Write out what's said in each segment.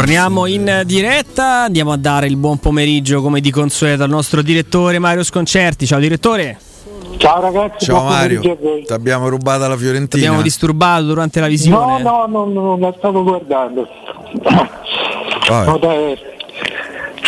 Torniamo in diretta, andiamo a dare il buon pomeriggio come di consueto al nostro direttore Mario Sconcerti. Ciao direttore. Ciao ragazzi, ciao Mario. Ti abbiamo rubata la Fiorentina. Ti abbiamo disturbato durante la visione. No, no, no, no la stavo guardando. No,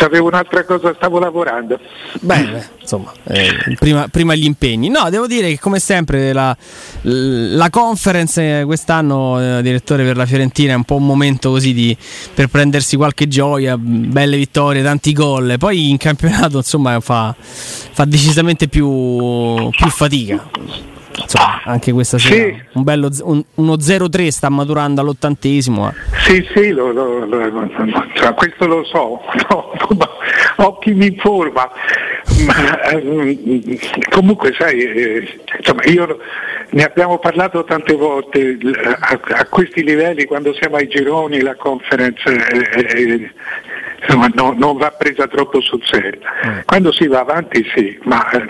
dai, avevo un'altra cosa, stavo lavorando. Beh, insomma, eh, prima, prima, gli impegni. No, devo dire che come sempre la, la conference quest'anno, eh, direttore per la Fiorentina, è un po' un momento così di, per prendersi qualche gioia, belle vittorie, tanti gol. Poi in campionato, insomma, fa, fa decisamente più, più fatica insomma, anche questa sera sì. un bello, un, uno 0-3 sta maturando all'ottantesimo. Eh. Sì, sì, lo, lo, lo, cioè, questo lo so, no, ho chi mi informa, ma eh, comunque sai, eh, insomma, io, ne abbiamo parlato tante volte a, a, questi livelli quando siamo ai gironi, la conference eh, eh insomma, no, non va presa troppo sul serio. Mm. Quando si va avanti sì, ma eh,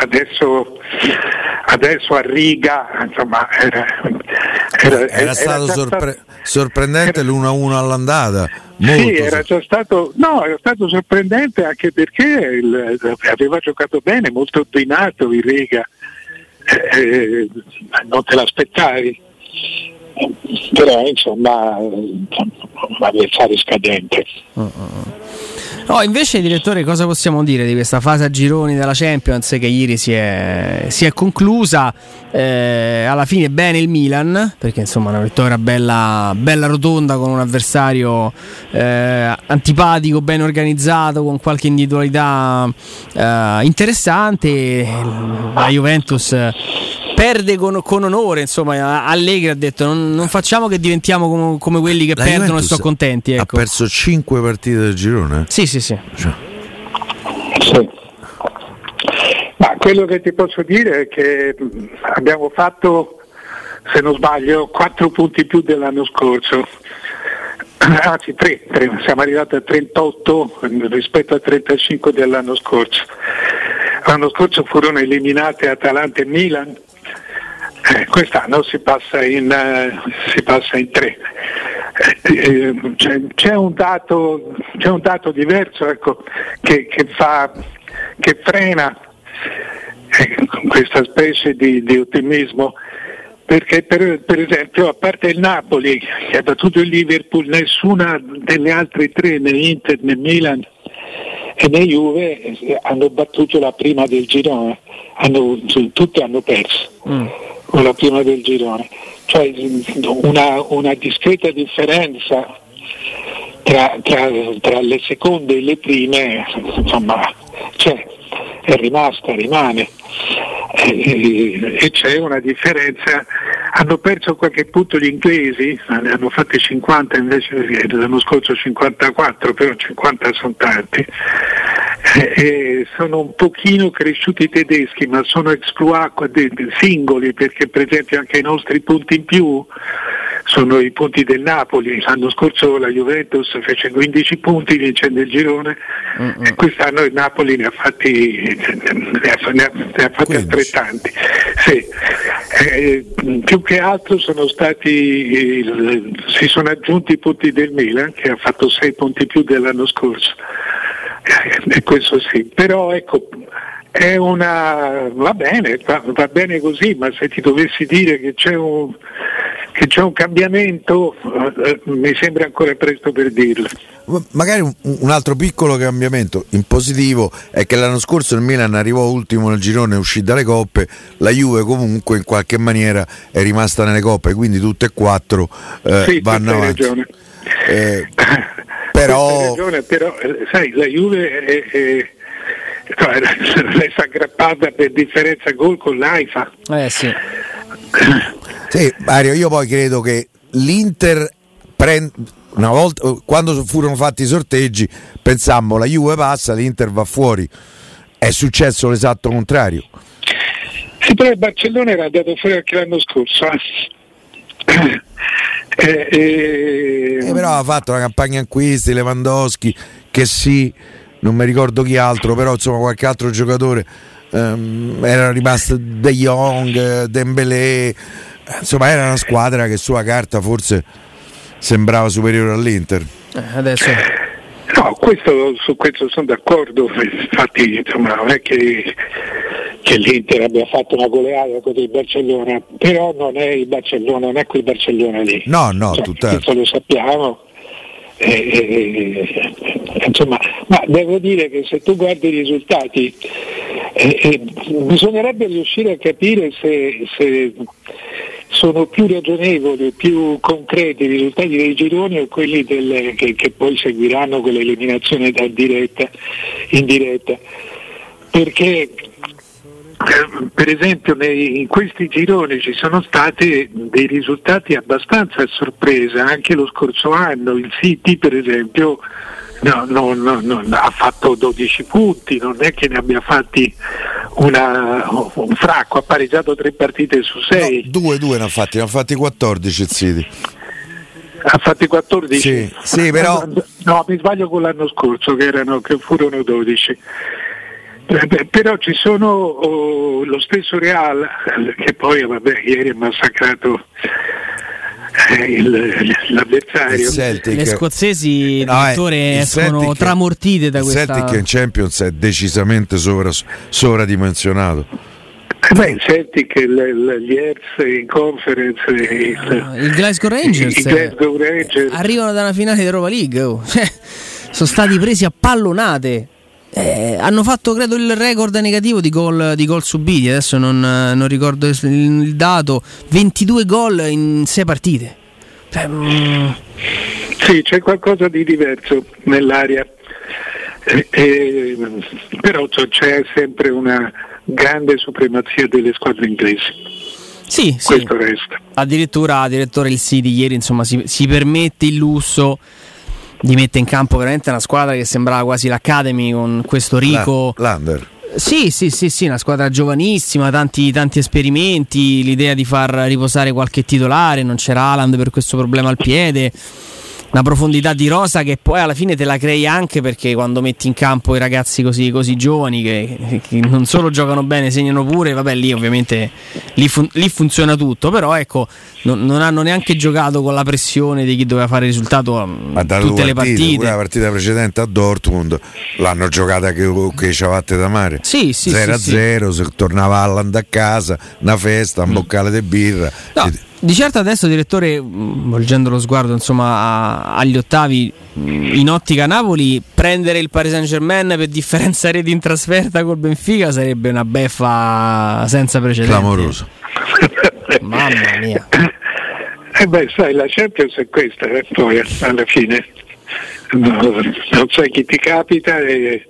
adesso, adesso a riga insomma, era, era, era, era stato sorpre- sorprendente l'1-1 all'andata. Molto sì, era già stato, no, era stato sorprendente anche perché il, aveva giocato bene, molto ordinato in riga, eh, eh non te l'aspettavi però insomma avversario scadente. Uh-uh. No, invece, direttore, cosa possiamo dire di questa fase a gironi della Champions che ieri si è, si è conclusa? Eh, alla fine bene il Milan, perché insomma una vittoria bella, bella rotonda con un avversario eh, antipatico, ben organizzato, con qualche individualità eh, interessante. La Juventus perde con, con, onore. Insomma, Allegri ha detto: non, non facciamo che diventiamo come, come quelli che la perdono Juventus e sono contenti. Ecco. Ha perso 5 partite del girone? Sì, sì, sì. Cioè. sì. Ma quello che ti posso dire è che abbiamo fatto, se non sbaglio, 4 punti più dell'anno scorso. Anzi, 3, 3, siamo arrivati a 38 rispetto a 35 dell'anno scorso. L'anno scorso furono eliminate Atalanta e Milan, eh, quest'anno si passa in, uh, si passa in tre. Eh, eh, c'è, c'è, un dato, c'è, un dato, diverso ecco, che, che, fa, che, frena eh, questa specie di, di ottimismo perché per, per, esempio a parte il Napoli che ha battuto il Liverpool nessuna delle altre tre né Inter né Milan e né Juve hanno battuto la prima del girone hanno, tutte hanno perso mm la prima del girone, cioè una, una discreta differenza tra, tra, tra, le seconde e le prime, insomma, c'è, è rimasta, rimane. E, e c'è una differenza, hanno perso qualche punto gli inglesi, ne hanno fatti 50 invece dell'anno scorso 54, però 50 sono tanti, e sono un pochino cresciuti i tedeschi, ma sono exploit singoli perché per esempio anche i nostri punti in più sono i punti del Napoli. L'anno scorso la Juventus fece 15 punti vincendo il girone mm-hmm. e quest'anno il Napoli ne ha fatti, ne ha, ne ha, ne ha fatti altrettanti. Sì. Eh, più che altro sono stati, si sono aggiunti i punti del Milan che ha fatto 6 punti più dell'anno scorso. Eh, questo sì, però ecco, è una, va bene, va, va, bene così, ma se ti dovessi dire che c'è un, che c'è un cambiamento, eh, mi sembra ancora presto per dirlo. Magari un, un, altro piccolo cambiamento in positivo è che l'anno scorso il Milan arrivò ultimo nel girone e uscì dalle coppe, la Juve comunque in qualche maniera è rimasta nelle coppe, quindi tutte e quattro eh, sì, vanno avanti. Ragione. Eh, però... Ragione, però eh, sai, la Juve è, è cioè, resta aggrappata per differenza gol con l'AIFA. Eh sì. sì, Mario, io poi credo che l'Inter prende una volta quando furono fatti i sorteggi pensammo la Juve passa, l'Inter va fuori. È successo l'esatto contrario. Sì, però il Barcellona era andato fuori anche l'anno scorso. Eh. Eh, eh, eh, però ha fatto una campagna acquisti, Lewandowski, che sì, non mi ricordo chi altro, però insomma qualche altro giocatore ehm, era rimasto De Jong, Dembélé, insomma era una squadra che sulla carta forse sembrava superiore all'Inter. Eh, adesso... No, questo, su questo sono d'accordo, infatti insomma, non è che, che, l'Inter abbia fatto una goleata contro il Barcellona, però non è il Barcellona, non è quel Barcellona lì. No, no, cioè, tutt'altro. Questo lo sappiamo. Eh, eh, insomma, ma devo dire che se tu guardi i risultati eh, eh bisognerebbe riuscire a capire se, se sono più ragionevoli, più concreti i risultati dei gironi o quelli del, che, che, poi seguiranno con l'eliminazione da diretta, in diretta. Perché eh, per esempio nei, in questi gironi ci sono stati dei risultati abbastanza a sorpresa, anche lo scorso anno il City per esempio no, no, no, ha fatto 12 punti, non è che ne abbia fatti una, un fracco, ha pareggiato tre partite su sei. No, due, due ne ha fatti, ne ha fatti 14 il City. Ha fatti 14? Sì, sì, però... No, mi sbaglio con l'anno scorso che, erano, che furono 12. Eh, però ci sono oh, lo stesso Real che poi vabbè, ieri ha massacrato eh, il, l'avversario. Le scozzesi no, eh, escono Celtic, tramortite da questa. Il Celtic in Champions è decisamente sovra, sovradimensionato. Eh beh, il Celtic, gli Ers in conference, il, il Glasgow Rangers, il Glasgow Rangers. arrivano da una finale di Europa League. Oh. Cioè, sono stati presi a pallonate. Eh, hanno fatto credo il record negativo di gol, di gol subiti, adesso non, non, ricordo il dato, 22 gol in 6 partite. Cioè, mm... Sì, c'è qualcosa di diverso nell'aria, eh, eh, però c'è sempre una grande supremazia delle squadre inglesi. Sì, Questo sì. resta. Addirittura, addirittura il City ieri insomma, si, si permette il lusso di mettere in campo veramente una squadra che sembrava quasi l'Academy con questo Rico. L'Under. Sì, sì, sì, sì, una squadra giovanissima, tanti, tanti esperimenti, l'idea di far riposare qualche titolare, non c'era Alan per questo problema al piede una profondità di rosa che poi alla fine te la crei anche perché quando metti in campo i ragazzi così, così giovani che, che, non solo giocano bene, segnano pure, vabbè lì ovviamente lì, fun- lì funziona tutto, però ecco non, non, hanno neanche giocato con la pressione di chi doveva fare il risultato a mm, tutte le partite. la partita precedente a Dortmund l'hanno giocata che, che ciavatte da mare. Sì, sì, 0 a 0, sì, sì. tornava Alland a casa, una festa, un mm. boccale di birra. No. Di certo adesso, direttore, mm, volgendo lo sguardo insomma, a, agli ottavi, mm, in ottica Napoli, prendere il Paris Saint Germain per differenza reti in trasferta col Benfica sarebbe una beffa senza precedenti. Clamoroso. Mamma mia. Eh beh, sai, la Champions è questa, eh, poi alla fine no, non sai chi ti capita e,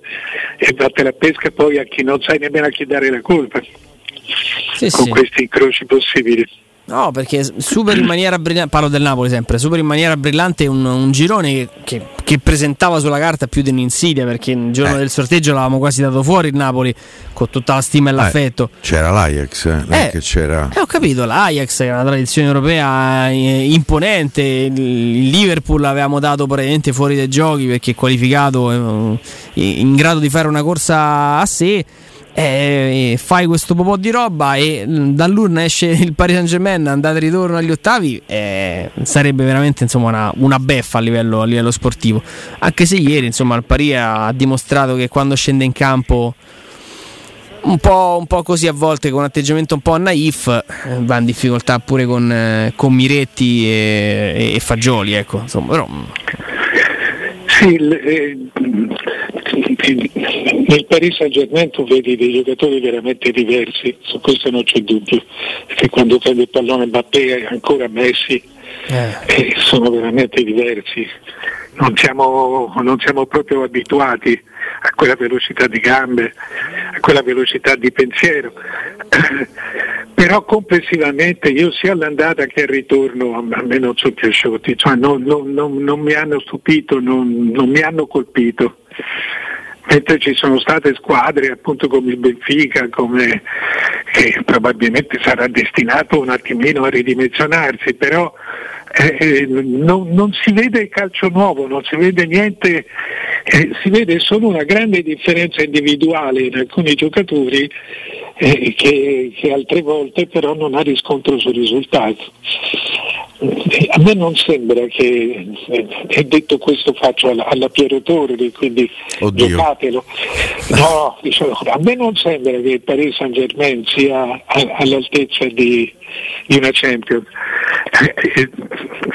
e batte la pesca poi a chi non sai nemmeno a chi dare la colpa. Sì, con sì. questi incroci possibili. No, perché super in maniera brillante, parlo del Napoli sempre, super in maniera brillante un, un girone che, che, presentava sulla carta più di un'insidia perché il giorno eh. del sorteggio l'avevamo quasi dato fuori il Napoli con tutta la stima e eh, l'affetto. Eh, c'era l'Ajax, eh, eh, che c'era... Eh, ho capito, l'Ajax è una tradizione europea eh, imponente, il Liverpool l'avevamo dato praticamente fuori dai giochi perché è qualificato, eh, in grado di fare una corsa a sé eh, fai questo po' di roba e mm, dall'urna esce il Paris Saint Germain andate ritorno agli ottavi eh, sarebbe veramente insomma, una, una beffa a livello, a livello, sportivo anche se ieri insomma, il Paris ha dimostrato che quando scende in campo un po', un po', così a volte con un atteggiamento un po' naif eh, va in difficoltà pure con, eh, con Miretti e, e, Fagioli ecco insomma però mm. sì, eh, nel Paris Saint Germain tu vedi dei giocatori veramente diversi, su questo non c'è dubbio, perché quando prende il pallone Mbappé ancora Messi eh. Eh, sono veramente diversi, non siamo, non siamo proprio abituati a quella velocità di gambe, a quella velocità di pensiero. Però complessivamente io sia all'andata che al ritorno a me non sono piaciuti, cioè non, non, non, non mi hanno stupito, non, mi hanno colpito mentre ci sono state squadre appunto come il Benfica, come, che probabilmente sarà destinato un attimino a ridimensionarsi, però eh, eh non, non, si vede calcio nuovo, non si vede niente, eh, si vede solo una grande differenza individuale in alcuni giocatori eh, che, che, altre volte però non ha riscontro sul risultato. A me non sembra che eh, detto questo faccio alla, alla Piero Torri, quindi Oddio. giocatelo. No, diciamo, a me non sembra che il Paris Saint Germain sia all'altezza di, di una Champions. Eh,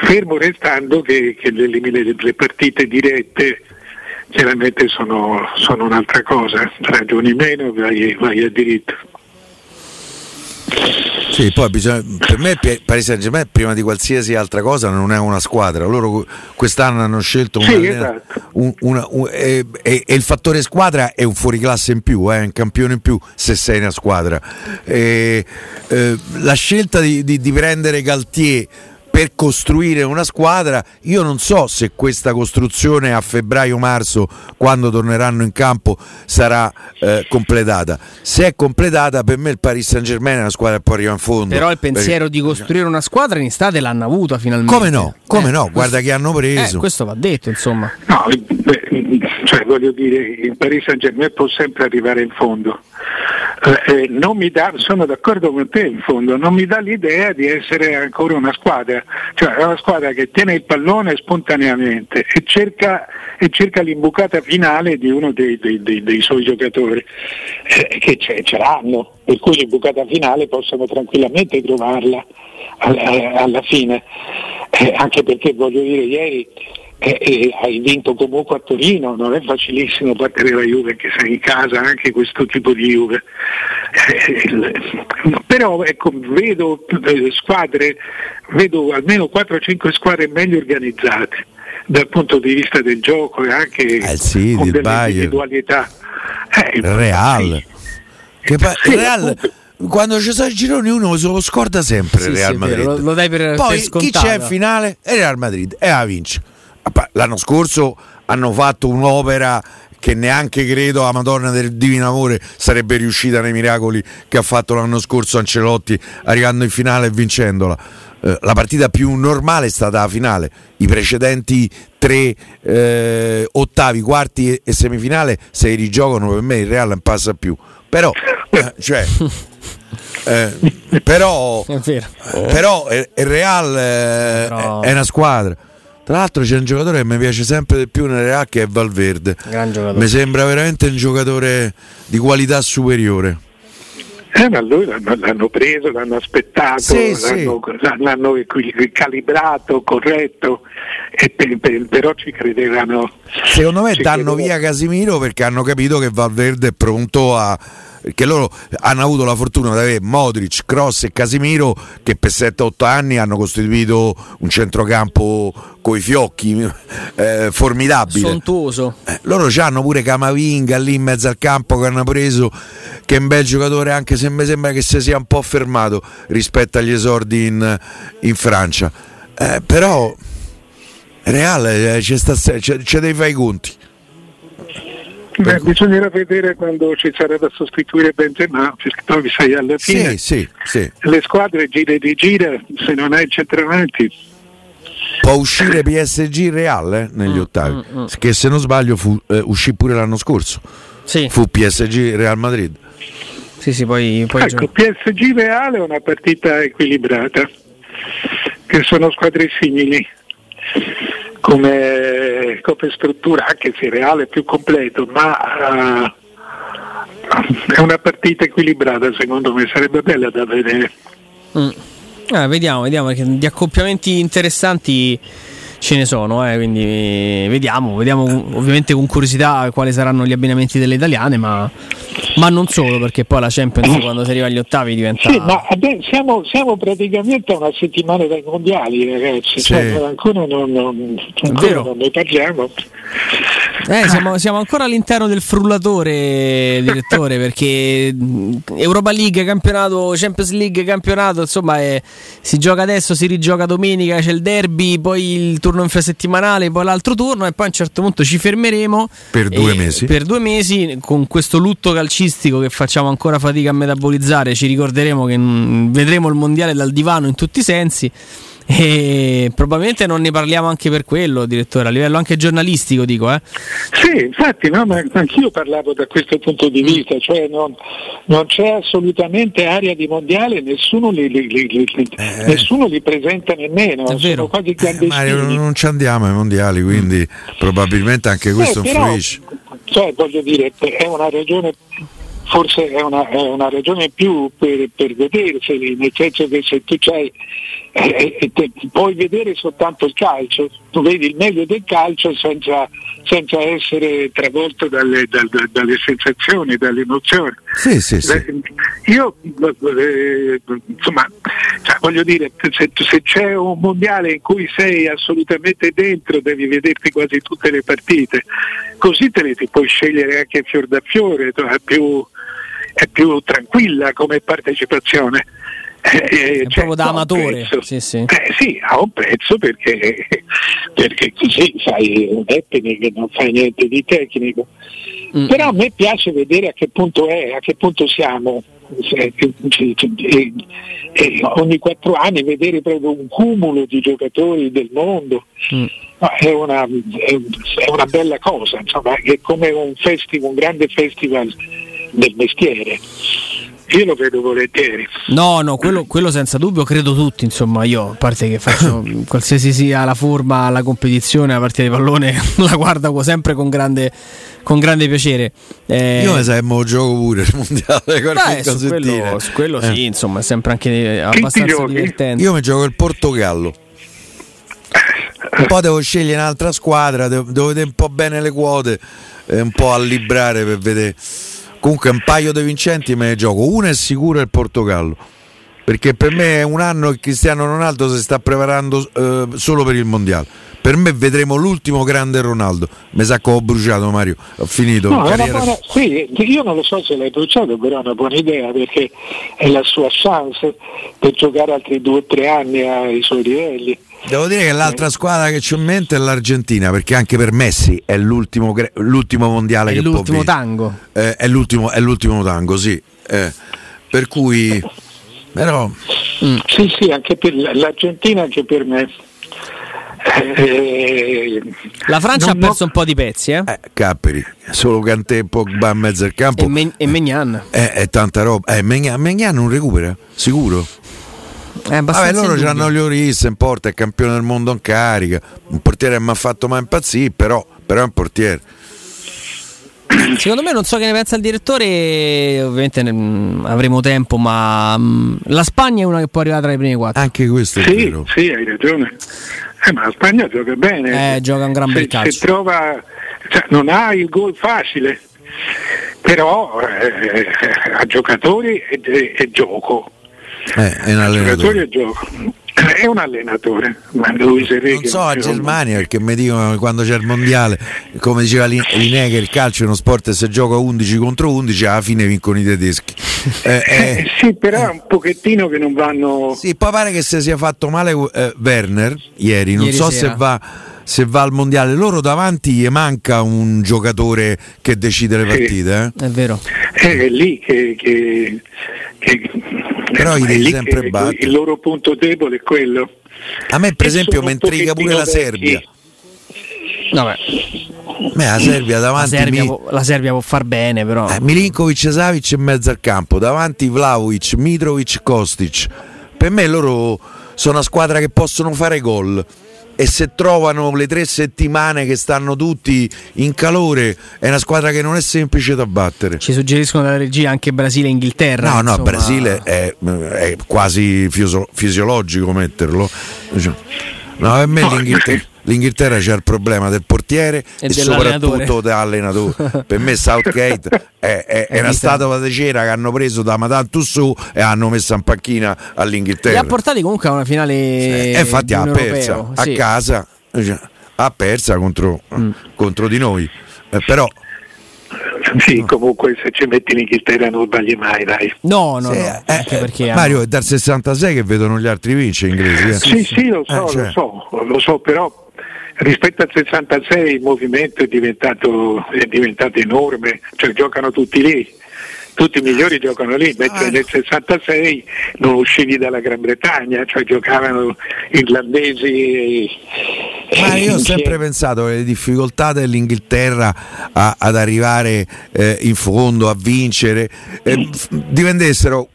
fermo restando che, che le, le, partite dirette chiaramente sono, sono un'altra cosa, ragioni meno, vai, vai a diritto. Sì, poi bisogna, per me Paris Saint Germain prima di qualsiasi altra cosa non è una squadra. Loro quest'anno hanno scelto una, sì, esatto. un, una, un, e, e, e, il fattore squadra è un fuoriclasse in più, è eh, un campione in più se sei una squadra. E, eh, la scelta di, di, di prendere Galtier per costruire una squadra. Io non so se questa costruzione a febbraio-marzo, quando torneranno in campo, sarà eh, completata. Se è completata, per me il Paris Saint Germain è una squadra che poi arriva in fondo. Però il pensiero perché... di costruire una squadra in estate l'hanno avuta finalmente. Come no? Come eh. no? Guarda che hanno preso. Eh, questo va detto, insomma. No, cioè voglio dire, il Paris Saint Germain può sempre arrivare in fondo. Eh, eh dà, sono d'accordo con te in fondo, non mi dà l'idea di essere ancora una squadra, cioè una squadra che tiene il pallone spontaneamente e cerca, e cerca l'imbucata finale di uno dei, dei, dei, dei suoi giocatori, eh, che ce l'hanno, per cui l'imbucata finale possono tranquillamente trovarla alla, alla fine, eh, anche perché voglio dire ieri eh, eh, hai vinto comunque a Torino, non è facilissimo battere la Juve che sei in casa anche questo tipo di Juve. Eh, però ecco, vedo eh, squadre, vedo almeno 4-5 squadre meglio organizzate dal punto di vista del gioco e anche eh sì, con delle individualità. Eh, Real. Che pa- sì, Real quando ci sono i gironi uno se lo scorda sempre sì, Real Madrid. Lo, lo, dai per, Poi per chi c'è in finale? È Real Madrid e la vince. L'anno scorso hanno fatto un'opera che neanche credo la Madonna del Divino Amore sarebbe riuscita nei miracoli che ha fatto l'anno scorso Ancelotti arrivando in finale e vincendola. Eh, la partita più normale è stata la finale, i precedenti tre eh, ottavi, quarti e semifinale se li rigiocano per me il Real non passa più. Però, eh, cioè, eh, però, però il Real eh, però... è una squadra tra l'altro c'è un giocatore che mi piace sempre di più nelle A che è Valverde. Mi sembra veramente un giocatore di qualità superiore. Eh, ma lui l'hanno, l'hanno, preso, l'hanno aspettato, sì, l'hanno, sì. l'hanno, calibrato, corretto, e per, per, però ci credevano. Secondo me danno via Casimiro perché hanno capito che Valverde è pronto a perché loro hanno avuto la fortuna di avere Modric, Cross e Casimiro che per 7-8 anni hanno costituito un centrocampo coi fiocchi eh, formidabile. Sontuoso. Eh, loro hanno pure Camavinga lì in mezzo al campo che hanno preso, che è un bel giocatore anche se mi sembra che si sia un po' fermato rispetto agli esordi in, in Francia. Eh, però Real eh, c'è, sta, c'è, c'è dei fai conti. Beh, bisognerà vedere quando ci sarà da sostituire Benzema, perché poi sai alla fine sì, sì, sì. le squadre gira e rigira, se non hai centravanti. Può uscire PSG Real eh, negli mm, ottavi, mm, mm. che se non sbaglio fu, eh, uscì pure l'anno scorso. Sì. Fu PSG Real Madrid. Sì, sì, poi, poi ecco, PSG Real è una partita equilibrata, che sono squadre simili come, come struttura, anche se Reale più completo, ma uh, è una partita equilibrata secondo me, sarebbe bella da vedere. Mm. Eh, vediamo, vediamo, perché di accoppiamenti interessanti ce ne sono, eh, quindi vediamo, vediamo ovviamente con curiosità quali saranno gli abbinamenti delle italiane, ma, ma non solo, perché poi la Champions quando si arriva agli ottavi diventa... Sì, ma siamo, siamo praticamente a una settimana dai mondiali ragazzi, sì. cioè, ancora, non, non, ancora non ne parliamo. Eh, siamo, siamo, ancora all'interno del frullatore, direttore, perché Europa League, campionato, Champions League, campionato, insomma, è, si gioca adesso, si rigioca domenica, c'è il derby, poi il turno infrasettimanale, poi l'altro turno e poi a un certo punto ci fermeremo. Per due mesi. Per due mesi, con questo lutto calcistico che facciamo ancora fatica a metabolizzare, ci ricorderemo che vedremo il mondiale dal divano in tutti i sensi E probabilmente non ne parliamo anche per quello, direttore, a livello anche giornalistico, dico. Eh. Sì, infatti, no, ma anch'io parlavo da questo punto di vista, cioè non, non c'è assolutamente area di mondiale, nessuno li, li, li, eh. nessuno li presenta nemmeno, È vero. sono quasi Eh, clandestini. Mario, non ci andiamo ai mondiali, quindi probabilmente anche questo Eh, però, influisce. cioè, voglio dire, è una ragione, forse è una, è una ragione in più per, per vederseli, nel senso che se tu c'hai, eh, eh, te- puoi vedere soltanto il calcio, tu vedi il meglio del calcio senza, senza essere travolto dalle, dal- dal- dalle sensazioni, dalle emozioni. Sì, sì, sì. Eh, Io eh, insomma, cioè, voglio dire, se, se c'è un mondiale in cui sei assolutamente dentro, devi vederti quasi tutte le partite, così te le ti puoi scegliere anche fior da fiore, più, è più tranquilla come partecipazione. Eh, È proprio da amatore, sì, sì. Eh, sì, ha un prezzo perché, perché così fai un happening non fai niente di tecnico. Mm. Però a me piace vedere a che punto è, a che punto siamo. E- e ogni quattro anni vedere proprio un cumulo di giocatori del mondo Mm. è, una, è, è una bella cosa, insomma, è come un festival, un grande festival del mestiere. Io lo vedo volentieri. No, no, quello, quello senza dubbio credo tutti, insomma, io a parte che faccio qualsiasi sia la forma, la competizione, la partita di pallone, la guardo sempre con grande, con grande piacere. Eh, Io lo gioco pure il mondiale, qualche beh, su quello, su quello Eh. sì, insomma, è sempre anche ti abbastanza divertente. Io mi gioco il Portogallo. Un po' devo scegliere un'altra squadra, devo, devo vedere un po' bene le quote e un po' allibrare per vedere. Comunque un paio di vincenti me ne gioco. Uno è sicuro è il Portogallo. Perché per me è un anno che Cristiano Ronaldo si sta preparando eh, solo per il mondiale. Per me vedremo l'ultimo grande Ronaldo. Mi sa che ho bruciato Mario. Ho finito. No, carriera- buona- sì, io non lo so se l'hai bruciato, però è una buona idea perché è la sua chance per giocare altri due o tre anni ai suoi livelli. Devo dire che l'altra squadra che ho in mente è l'Argentina, perché anche per Messi è l'ultimo, l'ultimo mondiale È che può l'ultimo vincere. tango. Eh, è, l'ultimo, è l'ultimo tango, sì. Eh, per cui, però, Sì, sì, anche per l'Argentina, anche per me. Eh, La Francia non ha perso un po' di pezzi, eh? eh, Capperi, solo Cantè e Pogba in mezzo al campo. E, Me- e Megnan. Eh, è tanta roba. Eh, Megnan, Megnan non recupera? Sicuro? È Vabbè, loro hanno gli Oris in porta, è campione del mondo in carica. Un portiere che mi ha fatto mai impazzire, però, però è un portiere. Secondo me non so che ne pensa il direttore, ovviamente mm, avremo tempo, ma mm, la Spagna è una che può arrivare tra le prime quattro. Anche questo è Sì, vero. sì, hai ragione. Eh, ma la Spagna gioca bene. Eh, gioca un gran se, bel calcio. se trova, cioè, non ha il gol facile, però eh, ha giocatori e, e- e gioco. Eh, è un allenatore. gioco. È un allenatore, ma Luis Enrique. Non so a Germania perché mi dicono che quando c'è il mondiale, come diceva Lin- Lineker, il calcio è uno sport e se gioca 11 contro 11 alla fine vincono i tedeschi. Eh, Eh, eh, sì, però è un pochettino che non vanno. sì, poi pare che si sia fatto male eh, Werner ieri, non Ieri so sera. se va, se va al mondiale. Loro davanti gli manca un giocatore che decide le partite. eh. È vero. È lì che. che, che Però li è devi sempre battere. Il loro punto debole è quello. A me per E esempio mi intriga pure la Serbia. vecchi. Vabbè, A me la Serbia la davanti Serbia, mi- può, la Serbia può far bene, però. Eh, Milinkovic e Savic in mezzo al campo, davanti Vlaovic, Mitrovic, Kostic. Per me loro sono una squadra che possono fare gol e se trovano le tre settimane che stanno tutti in calore è una squadra che non è semplice da battere. Ci suggeriscono dalla regia anche Brasile e Inghilterra. No, no, insomma. Brasile è, è quasi fisio- fisiologico metterlo. No, per me No, l'Inghilterra, l'Inghilterra c'è il problema del portiere E e, soprattutto dell'allenatore. per me Southgate è, è- è una statua di cera che hanno preso da Madame Tussauds e hanno messo in panchina Li all'Inghilterra. ha portati comunque a una finale. e infatti ha persa europeo, a sì. casa, cioè, ha persa contro, contro di noi. Eh, però Sì, comunque se ci metti l'Inghilterra non sbagli mai, dai. No, no, sì, no. eh, anche eh, perché Mario è dal 66 che vedono gli altri vincere inglesi. eh. Sì, sì, lo so, Eh, cioè. lo so, lo so, però rispetto al 66 il movimento è diventato, è diventato enorme, cioè giocano tutti lì. tutti i migliori giocano lì, mentre Ah, nel 66 non uscivi dalla Gran Bretagna, cioè giocavano irlandesi. Ma io ho sempre pensato che le difficoltà dell'Inghilterra a- ad arrivare eh, in fondo, a vincere, eh, dipendessero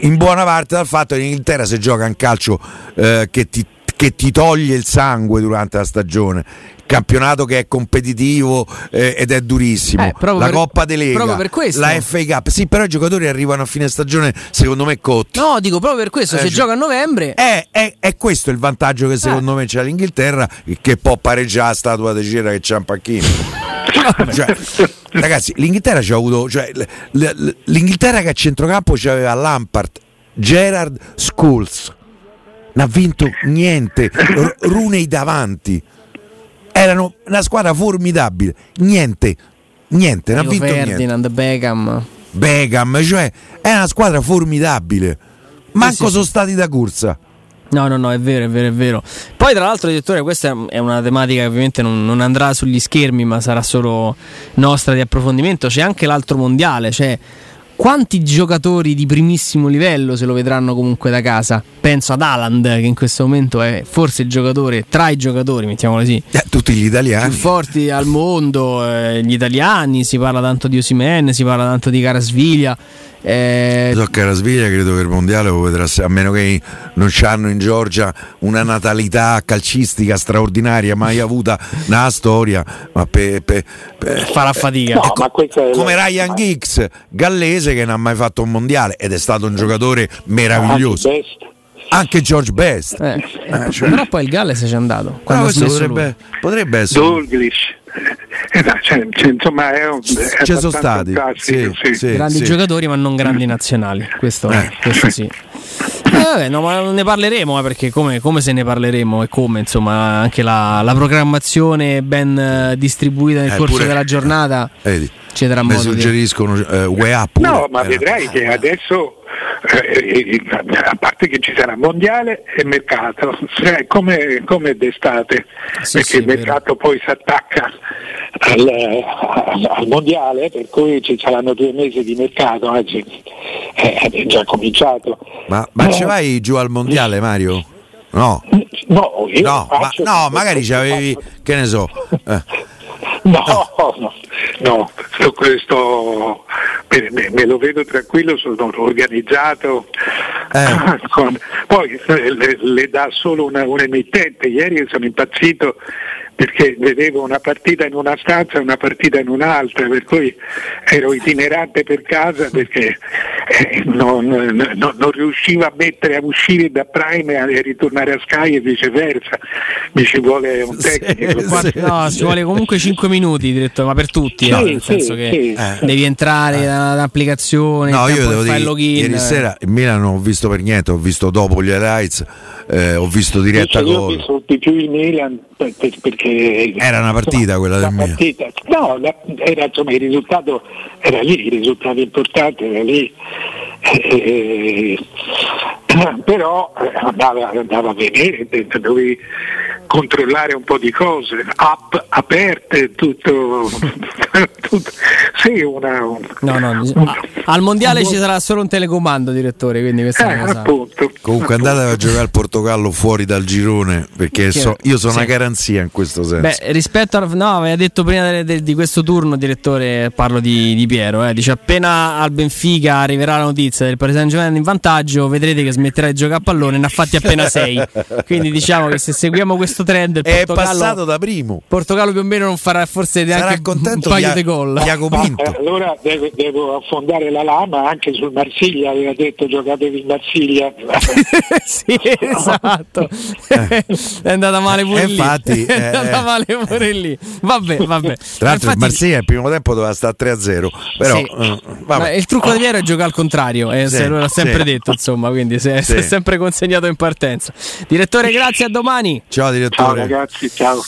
in buona parte dal fatto che in Inghilterra si gioca un calcio eh, che, ti, che ti toglie il sangue durante la stagione. Campionato che è competitivo eh, ed è durissimo. Eh, la per- Coppa de Lega, proprio per questo. la FA Cup. Sì, però i giocatori arrivano a fine stagione, secondo me, cotti. No, dico proprio per questo, Eh, se gi- gioca a novembre... È, è- è questo il vantaggio che secondo me c'ha l'Inghilterra, che può pareggiare la statua di cera che c'ha un pacchino. Cioè, ragazzi, l'Inghilterra ci ha avuto. Cioè, l- l- L'Inghilterra che a centrocampo c'aveva Lampard, Gerard, Schools. Non ha vinto niente. R- Rooney davanti. Erano una squadra formidabile. Niente. Niente, non ha vinto niente. Ferdinand, Beckham... Beckham, cioè, è una squadra formidabile. Manco sì, sono sì. stati da corsa. No, no, no, è vero, è vero, è vero. Poi, tra l'altro, direttore, questa è una tematica che ovviamente non, non andrà sugli schermi, ma sarà solo nostra di approfondimento. C'è anche l'altro mondiale, cioè quanti giocatori di primissimo livello se lo vedranno comunque da casa? Penso ad Haaland, che in questo momento è forse il giocatore, tra i giocatori, mettiamolo così, Eh, tutti gli italiani. più forti al mondo, eh, gli italiani, si parla tanto di Osimen, si parla tanto di Carasviglia. Eh, So che a Sveglia credo che il mondiale lo vedrà se- a meno che non c'hanno in Georgia una natalità calcistica straordinaria mai avuta nella storia ma pe- pe- pe- farà fatica. No, ma questo è come Ryan Giggs gallese che non ha mai fatto un mondiale ed è stato un giocatore meraviglioso Anche Best. Anche George Best Eh, Eh, cioè- Però poi il Galles c'è andato. Potrebbe, potrebbe essere Dalglish. Eh, cioè, cioè, insomma, è un, è ci sono stati classico, sì, sì. sì, grandi sì. giocatori ma non grandi nazionali questo, Eh. questo sì Eh, vabbè, no, ma ne parleremo eh, perché come, come se ne parleremo e come insomma anche la, la programmazione ben eh, distribuita nel Eh, corso pure- della giornata Vedi, ci darà modo di suggeriscono eh, UEA pure No, ma Eh, vedrai che adesso, eh, eh, a parte che ci sarà mondiale e mercato, cioè, come, come d'estate, Sì, perché sì, il è vero. mercato poi si attacca al, al- al mondiale, per cui ci saranno due mesi di mercato, anzi eh, è già cominciato. ma, ma Eh, ci vai giù al mondiale Mario? no No, No, ma, no, magari ci avevi, che ne so, eh, No, no, no, su questo me, me- me lo vedo tranquillo, sono organizzato. Eh. con- poi eh, le, le dà solo una- un emittente. Ieri sono impazzito perché vedevo una partita in una stanza e una partita in un'altra, per cui ero itinerante per casa perché eh, non, non- non riuscivo a mettere a uscire da Prime e a ritornare a Sky e viceversa. Mi ci vuole un Sì, tecnico. sì. Quattro- no, ci vuole comunque 5 minuti diretto, ma per tutti, Sì, no? nel sì, senso che sì. Eh. devi entrare da un'applicazione, No, io devo dire, il login. ieri eh. sera il Milan non ho visto per niente, ho visto dopo gli highlights, eh, ho visto diretta Invece io ho gol. visto di più il Milan per- per- perché Era una partita quella del la Milan. partita- no, la- era, insomma, il risultato era lì, il risultato importante era lì. Eh, però eh, andava, andava a vedere, eh, dovevi controllare un po' di cose, app aperte, tutto, tutto sì, una, un- No, no, un- a- al mondiale un- ci sarà solo un telecomando, direttore, quindi questa è eh, una cosa. appunto. Comunque appunto. andate a giocare al Portogallo fuori dal girone perché so- io sono sì. una garanzia in questo senso. Beh, rispetto a. No, aveva detto prima de- de- di questo turno, direttore, parlo di, di Piero. Eh, dice: appena al Benfica arriverà la notizia del Paris Saint Germain in vantaggio, vedrete che smetterà di giocare a pallone. Ne ha fatti appena 6. Quindi diciamo che se seguiamo questo trend, il è passato da primo. Portogallo più o meno non farà forse Sarà neanche un contento paio di, di gol. Eh, allora devo, devo affondare la lama anche sul Marsiglia, aveva detto giocatevi in Marsiglia. sì, esatto. è andata male pure Eh, lì. infatti, è eh, andata male pure lì. Vabbè, vabbè. Tra l'altro il Infatti- Marsiglia il primo tempo doveva stare 3-0, però Sì. eh, il trucco di Piero è giocare al contrario, eh, Sì, se l'ha sempre sì. detto, insomma, quindi si è, Sì. si è sempre consegnato in partenza. Direttore, grazie, a domani. Ciao Ciao direttore. ragazzi, ciao.